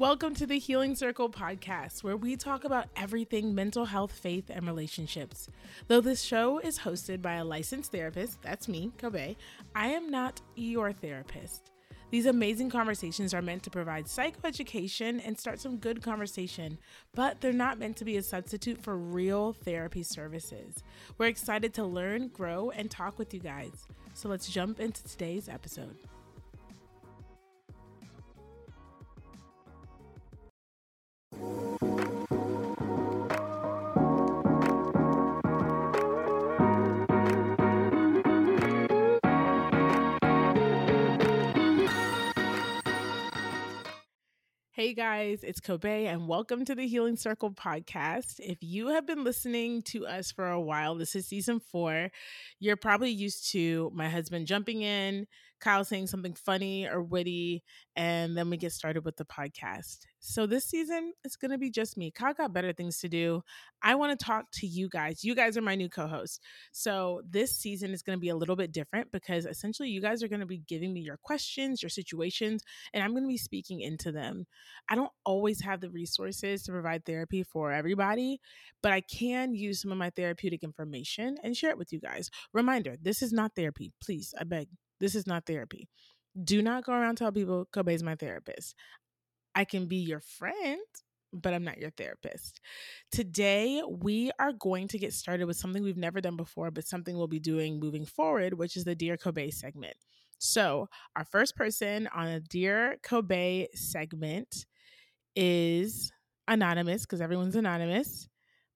Welcome to the Healing Circle podcast, where we talk about everything mental health, faith, and relationships. Though this show is hosted by a licensed therapist, that's me, Kobe, I am not your therapist. These amazing conversations are meant to provide psychoeducation and start some good conversation, but they're not meant to be a substitute for real therapy services. We're excited to learn, grow, and talk with you guys. So let's jump into today's episode. Hey guys, it's Kobe, and welcome to the Healing Circle podcast. If you have been listening to us for a while, this is season four. You're probably used to my husband jumping in, Kyle saying something funny or witty, and then we get started with the podcast. So this season, it's going to be just me. Kyle got better things to do. I want to talk to you guys. You guys are my new co host. So this season is going to be a little bit different because essentially you guys are going to be giving me your questions, your situations, and I'm going to be speaking into them. I don't always have the resources to provide therapy for everybody, but I can use some of my therapeutic information and share it with you guys. Reminder this is not therapy. Please, I beg. This is not therapy. Do not go around tell people Kobe is my therapist. I can be your friend, but I'm not your therapist. Today, we are going to get started with something we've never done before, but something we'll be doing moving forward, which is the Dear Kobe segment. So, our first person on a Dear Kobe segment is anonymous because everyone's anonymous,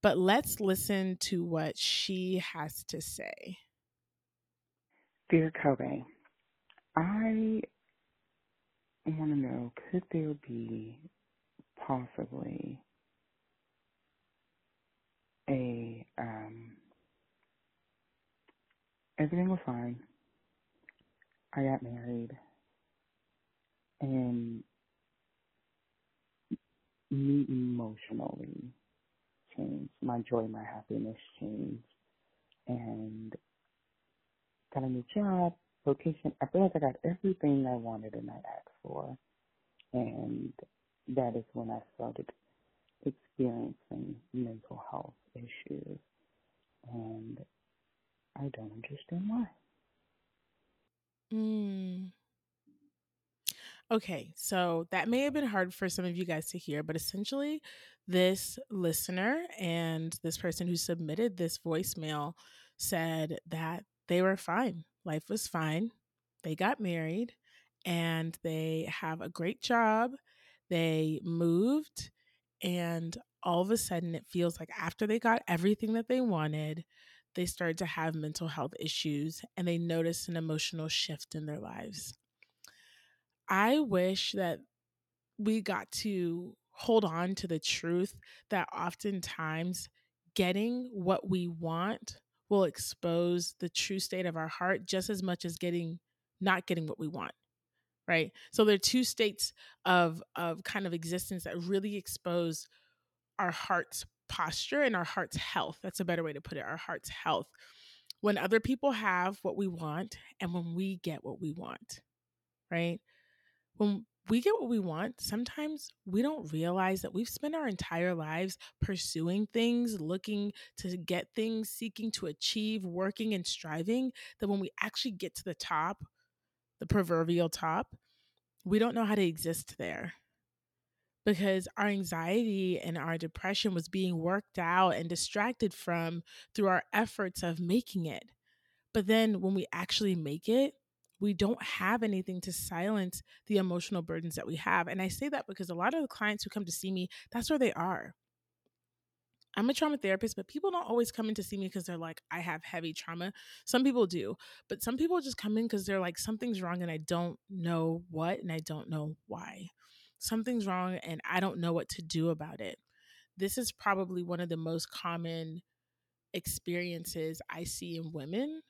but let's listen to what she has to say. Dear Kobe, I want to know could there be possibly a um everything was fine. I got married and me emotionally changed. My joy, my happiness changed and got a new job, location. I feel like I got everything I wanted and I asked for. And that is when I started experiencing mental health issues. And I don't understand why. Mm. Okay, so that may have been hard for some of you guys to hear, but essentially, this listener and this person who submitted this voicemail said that they were fine. Life was fine. They got married and they have a great job. They moved, and all of a sudden, it feels like after they got everything that they wanted, they started to have mental health issues and they noticed an emotional shift in their lives. I wish that we got to hold on to the truth that oftentimes getting what we want will expose the true state of our heart just as much as getting not getting what we want right? So there are two states of of kind of existence that really expose our heart's posture and our heart's health. That's a better way to put it our heart's health. When other people have what we want and when we get what we want right? When we get what we want, sometimes we don't realize that we've spent our entire lives pursuing things, looking to get things, seeking to achieve, working and striving. That when we actually get to the top, the proverbial top, we don't know how to exist there because our anxiety and our depression was being worked out and distracted from through our efforts of making it. But then when we actually make it, we don't have anything to silence the emotional burdens that we have. And I say that because a lot of the clients who come to see me, that's where they are. I'm a trauma therapist, but people don't always come in to see me because they're like, I have heavy trauma. Some people do, but some people just come in because they're like, something's wrong and I don't know what and I don't know why. Something's wrong and I don't know what to do about it. This is probably one of the most common experiences I see in women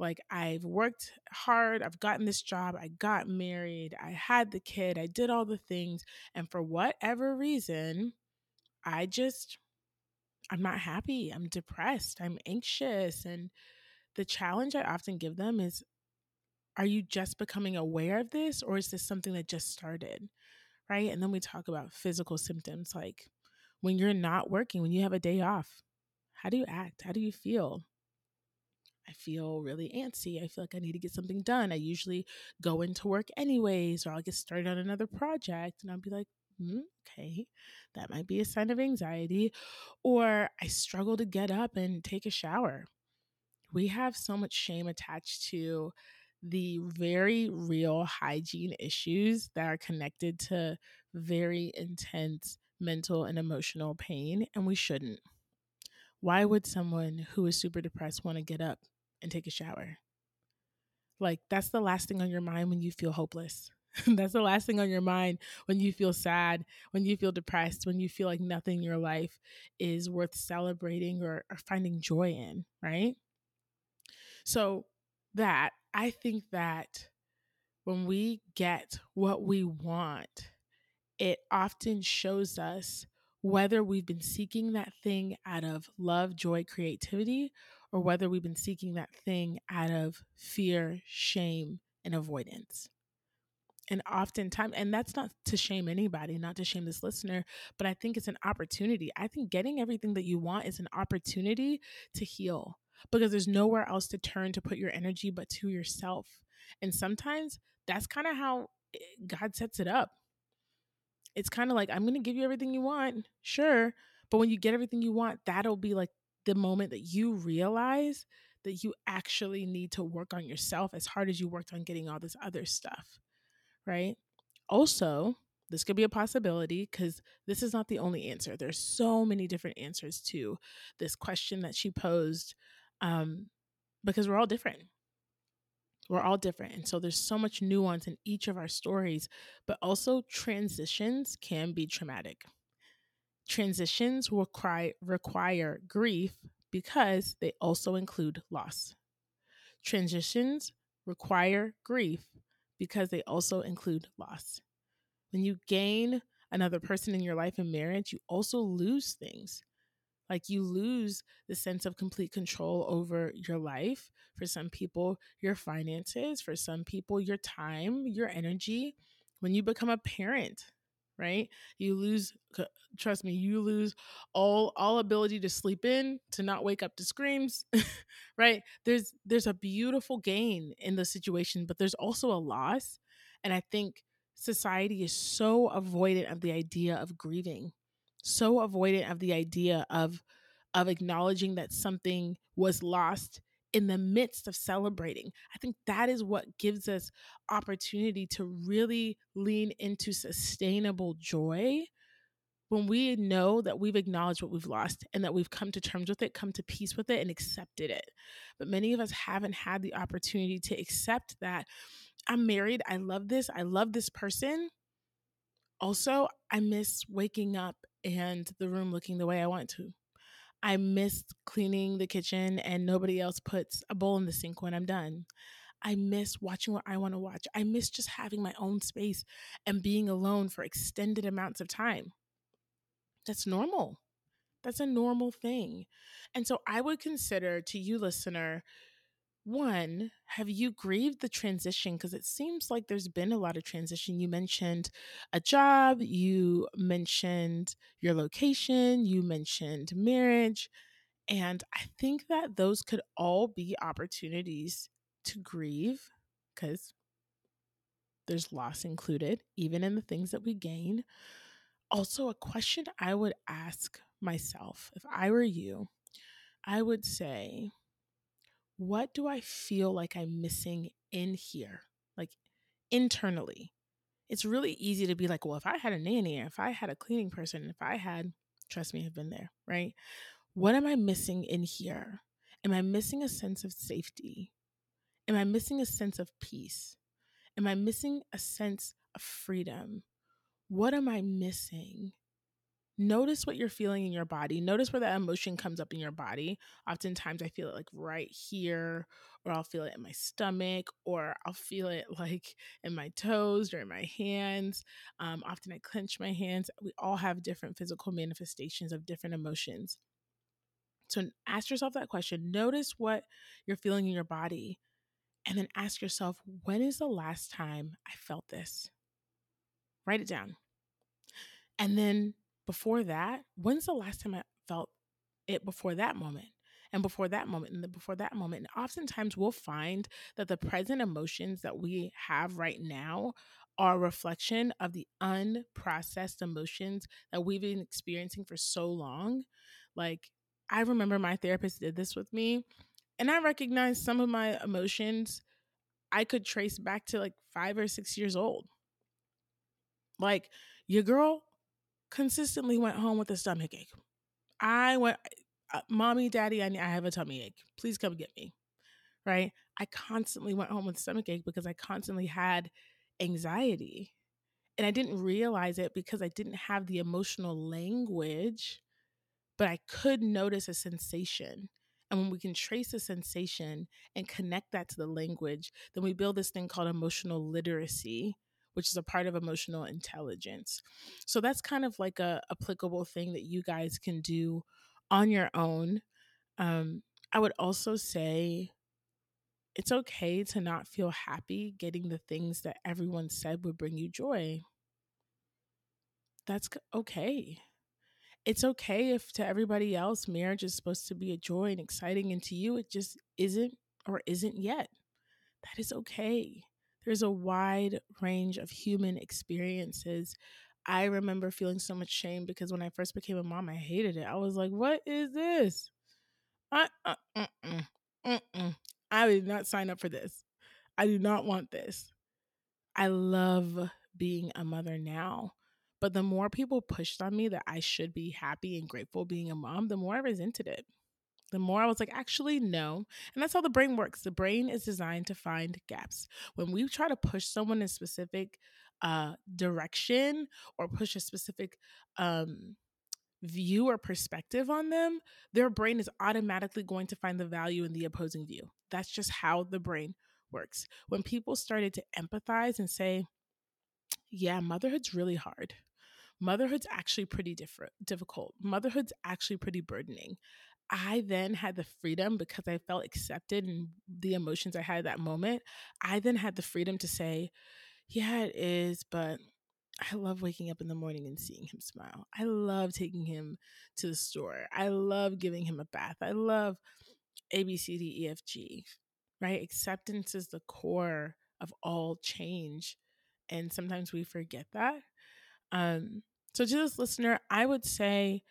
like, I've worked hard, I've gotten this job, I got married, I had the kid, I did all the things. And for whatever reason, I just, I'm not happy. I'm depressed. I'm anxious. And the challenge I often give them is are you just becoming aware of this or is this something that just started? right? And then we talk about physical symptoms like when you're not working, when you have a day off, how do you act? How do you feel? I feel really antsy. I feel like I need to get something done. I usually go into work anyways, or I'll get started on another project and I'll be like, mm, okay, that might be a sign of anxiety. Or I struggle to get up and take a shower. We have so much shame attached to the very real hygiene issues that are connected to very intense mental and emotional pain, and we shouldn't. Why would someone who is super depressed want to get up and take a shower? Like, that's the last thing on your mind when you feel hopeless. that's the last thing on your mind when you feel sad, when you feel depressed, when you feel like nothing in your life is worth celebrating or, or finding joy in, right? So, that I think that when we get what we want, it often shows us whether we've been seeking that thing out of love, joy, creativity, or whether we've been seeking that thing out of fear, shame, and avoidance. And oftentimes, and that's not to shame anybody, not to shame this listener, but I think it's an opportunity. I think getting everything that you want is an opportunity to heal because there's nowhere else to turn to put your energy but to yourself. And sometimes that's kind of how eh, God sets it up. It's kind of like, I'm going to give you everything you want, sure. But when you get everything you want, that'll be like the moment that you realize that you actually need to work on yourself as hard as you worked on getting all this other stuff, right? Also, this could be a possibility because this is not the only answer. There's so many different answers to this question that she posed um, because we're all different. We're all different. And so there's so much nuance in each of our stories, but also transitions can be traumatic. Transitions require, require grief because they also include loss. Transitions require grief because they also include loss. When you gain another person in your life in marriage, you also lose things. Like you lose the sense of complete control over your life. For some people, your finances. For some people, your time, your energy. When you become a parent, right? You lose trust me, you lose all all ability to sleep in, to not wake up to screams, right? There's there's a beautiful gain in the situation, but there's also a loss. And I think society is so avoidant of the idea of grieving so avoidant of the idea of of acknowledging that something was lost in the midst of celebrating. I think that is what gives us opportunity to really lean into sustainable joy when we know that we've acknowledged what we've lost and that we've come to terms with it, come to peace with it, and accepted it. But many of us haven't had the opportunity to accept that I'm married, I love this, I love this person. Also, I miss waking up and the room looking the way I want to. I miss cleaning the kitchen and nobody else puts a bowl in the sink when I'm done. I miss watching what I want to watch. I miss just having my own space and being alone for extended amounts of time. That's normal. That's a normal thing. And so I would consider to you, listener, one, have you grieved the transition? Because it seems like there's been a lot of transition. You mentioned a job, you mentioned your location, you mentioned marriage. And I think that those could all be opportunities to grieve because there's loss included, even in the things that we gain. Also, a question I would ask myself if I were you, I would say, what do I feel like I'm missing in here? Like internally. It's really easy to be like, well, if I had a nanny, if I had a cleaning person, if I had, trust me, I've been there, right? What am I missing in here? Am I missing a sense of safety? Am I missing a sense of peace? Am I missing a sense of freedom? What am I missing? Notice what you're feeling in your body. Notice where that emotion comes up in your body. Oftentimes, I feel it like right here, or I'll feel it in my stomach, or I'll feel it like in my toes or in my hands. Um, often, I clench my hands. We all have different physical manifestations of different emotions. So, ask yourself that question. Notice what you're feeling in your body. And then ask yourself, when is the last time I felt this? Write it down. And then before that, when's the last time I felt it before that moment? And before that moment, and before that moment. And oftentimes we'll find that the present emotions that we have right now are a reflection of the unprocessed emotions that we've been experiencing for so long. Like, I remember my therapist did this with me, and I recognized some of my emotions I could trace back to like five or six years old. Like, your girl consistently went home with a stomach ache. I went, uh, mommy, daddy, I, I have a tummy ache. Please come get me. Right. I constantly went home with stomach ache because I constantly had anxiety. And I didn't realize it because I didn't have the emotional language, but I could notice a sensation. And when we can trace a sensation and connect that to the language, then we build this thing called emotional literacy, which is a part of emotional intelligence. So that's kind of like a applicable thing that you guys can do on your own. Um, I would also say it's okay to not feel happy getting the things that everyone said would bring you joy. That's okay. It's okay if to everybody else marriage is supposed to be a joy and exciting, and to you it just isn't or isn't yet. That is okay. There's a wide range of human experiences. I remember feeling so much shame because when I first became a mom, I hated it. I was like, what is this? I, uh, mm-mm, mm-mm. I did not sign up for this. I do not want this. I love being a mother now. But the more people pushed on me that I should be happy and grateful being a mom, the more I resented it. The more I was like, actually, no. And that's how the brain works. The brain is designed to find gaps. When we try to push someone in a specific uh, direction or push a specific um, view or perspective on them, their brain is automatically going to find the value in the opposing view. That's just how the brain works. When people started to empathize and say, yeah, motherhood's really hard. Motherhood's actually pretty different, difficult. Motherhood's actually pretty burdening. I then had the freedom because I felt accepted in the emotions I had at that moment. I then had the freedom to say, yeah, it is, but I love waking up in the morning and seeing him smile. I love taking him to the store. I love giving him a bath. I love A, B, C, D, E, F, G, right? Acceptance is the core of all change. And sometimes we forget that. Um, so, to this listener, I would say,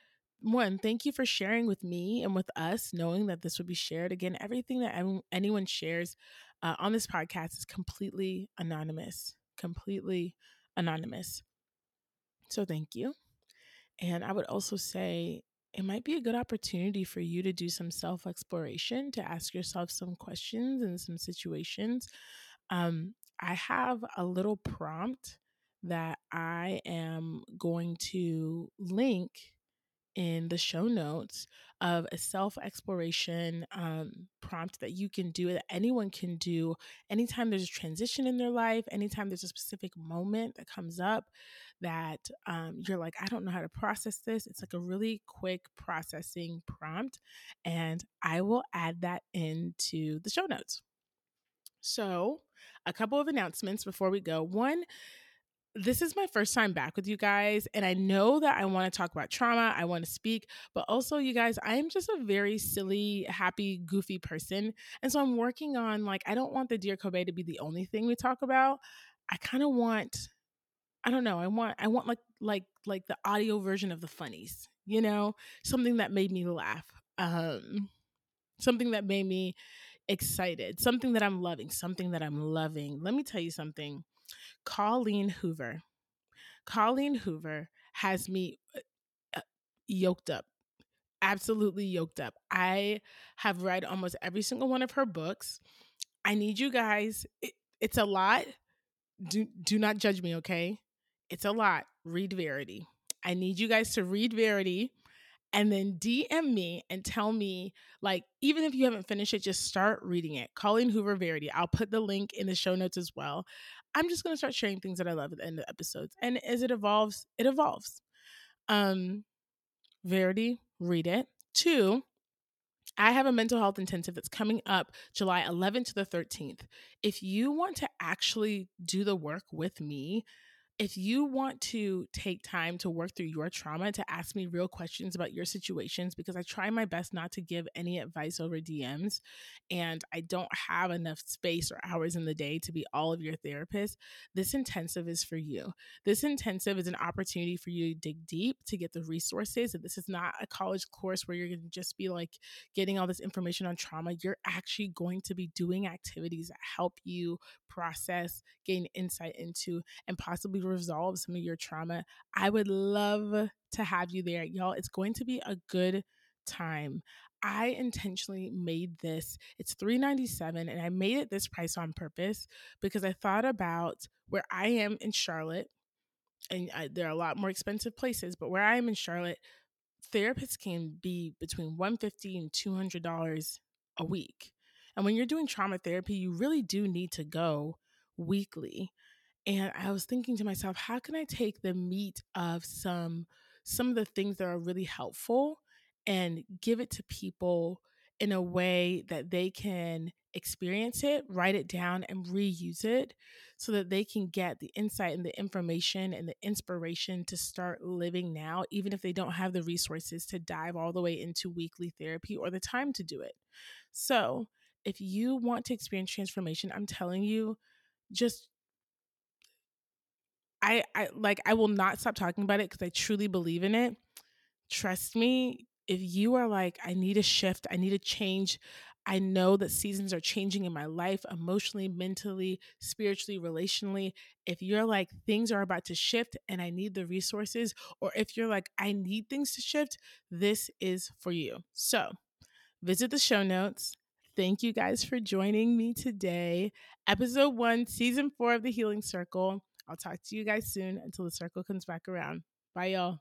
one, thank you for sharing with me and with us, knowing that this would be shared. Again, everything that anyone shares uh, on this podcast is completely anonymous, completely anonymous. So thank you. And I would also say it might be a good opportunity for you to do some self exploration, to ask yourself some questions and some situations. Um, I have a little prompt that I am going to link in the show notes of a self exploration um, prompt that you can do, that anyone can do anytime there's a transition in their life, anytime there's a specific moment that comes up that um, you're like, I don't know how to process this. It's like a really quick processing prompt, and I will add that into the show notes. So, a couple of announcements before we go. One, this is my first time back with you guys, and I know that I want to talk about trauma. I want to speak, but also, you guys, I am just a very silly, happy, goofy person. And so I'm working on like, I don't want the Dear Kobe to be the only thing we talk about. I kind of want, I don't know, I want, I want like, like, like the audio version of the funnies, you know, something that made me laugh, um, something that made me excited, something that I'm loving, something that I'm loving. Let me tell you something Colleen Hoover. Colleen Hoover has me uh, uh, yoked up, absolutely yoked up. I have read almost every single one of her books. I need you guys, it, it's a lot. Do, do not judge me, okay? It's a lot. Read Verity. I need you guys to read Verity and then DM me and tell me, like, even if you haven't finished it, just start reading it. Colleen Hoover Verity. I'll put the link in the show notes as well. I'm just going to start sharing things that I love at the end of the episodes. And as it evolves, it evolves. Um, Verity, read it. Two, I have a mental health intensive that's coming up July 11th to the 13th. If you want to actually do the work with me, if you want to take time to work through your trauma, to ask me real questions about your situations, because I try my best not to give any advice over DMs, and I don't have enough space or hours in the day to be all of your therapist, this intensive is for you. This intensive is an opportunity for you to dig deep, to get the resources. And this is not a college course where you're going to just be like getting all this information on trauma. You're actually going to be doing activities that help you process, gain insight into, and possibly resolve some of your trauma, I would love to have you there. Y'all, it's going to be a good time. I intentionally made this. It's 397 and I made it this price on purpose because I thought about where I am in Charlotte and I, there are a lot more expensive places, but where I am in Charlotte, therapists can be between 150 and 200 dollars a week. And when you're doing trauma therapy, you really do need to go weekly. And I was thinking to myself, how can I take the meat of some some of the things that are really helpful and give it to people in a way that they can experience it, write it down, and reuse it so that they can get the insight and the information and the inspiration to start living now, even if they don't have the resources to dive all the way into weekly therapy or the time to do it. So, if you want to experience transformation, I'm telling you, just I, I like I will not stop talking about it because I truly believe in it. Trust me, if you are like, I need a shift, I need a change, I know that seasons are changing in my life emotionally, mentally, spiritually, relationally. If you're like, things are about to shift and I need the resources, or if you're like, I need things to shift, this is for you. So visit the show notes. Thank you guys for joining me today. Episode one, season four of the Healing Circle. I'll talk to you guys soon until the circle comes back around. Bye, y'all.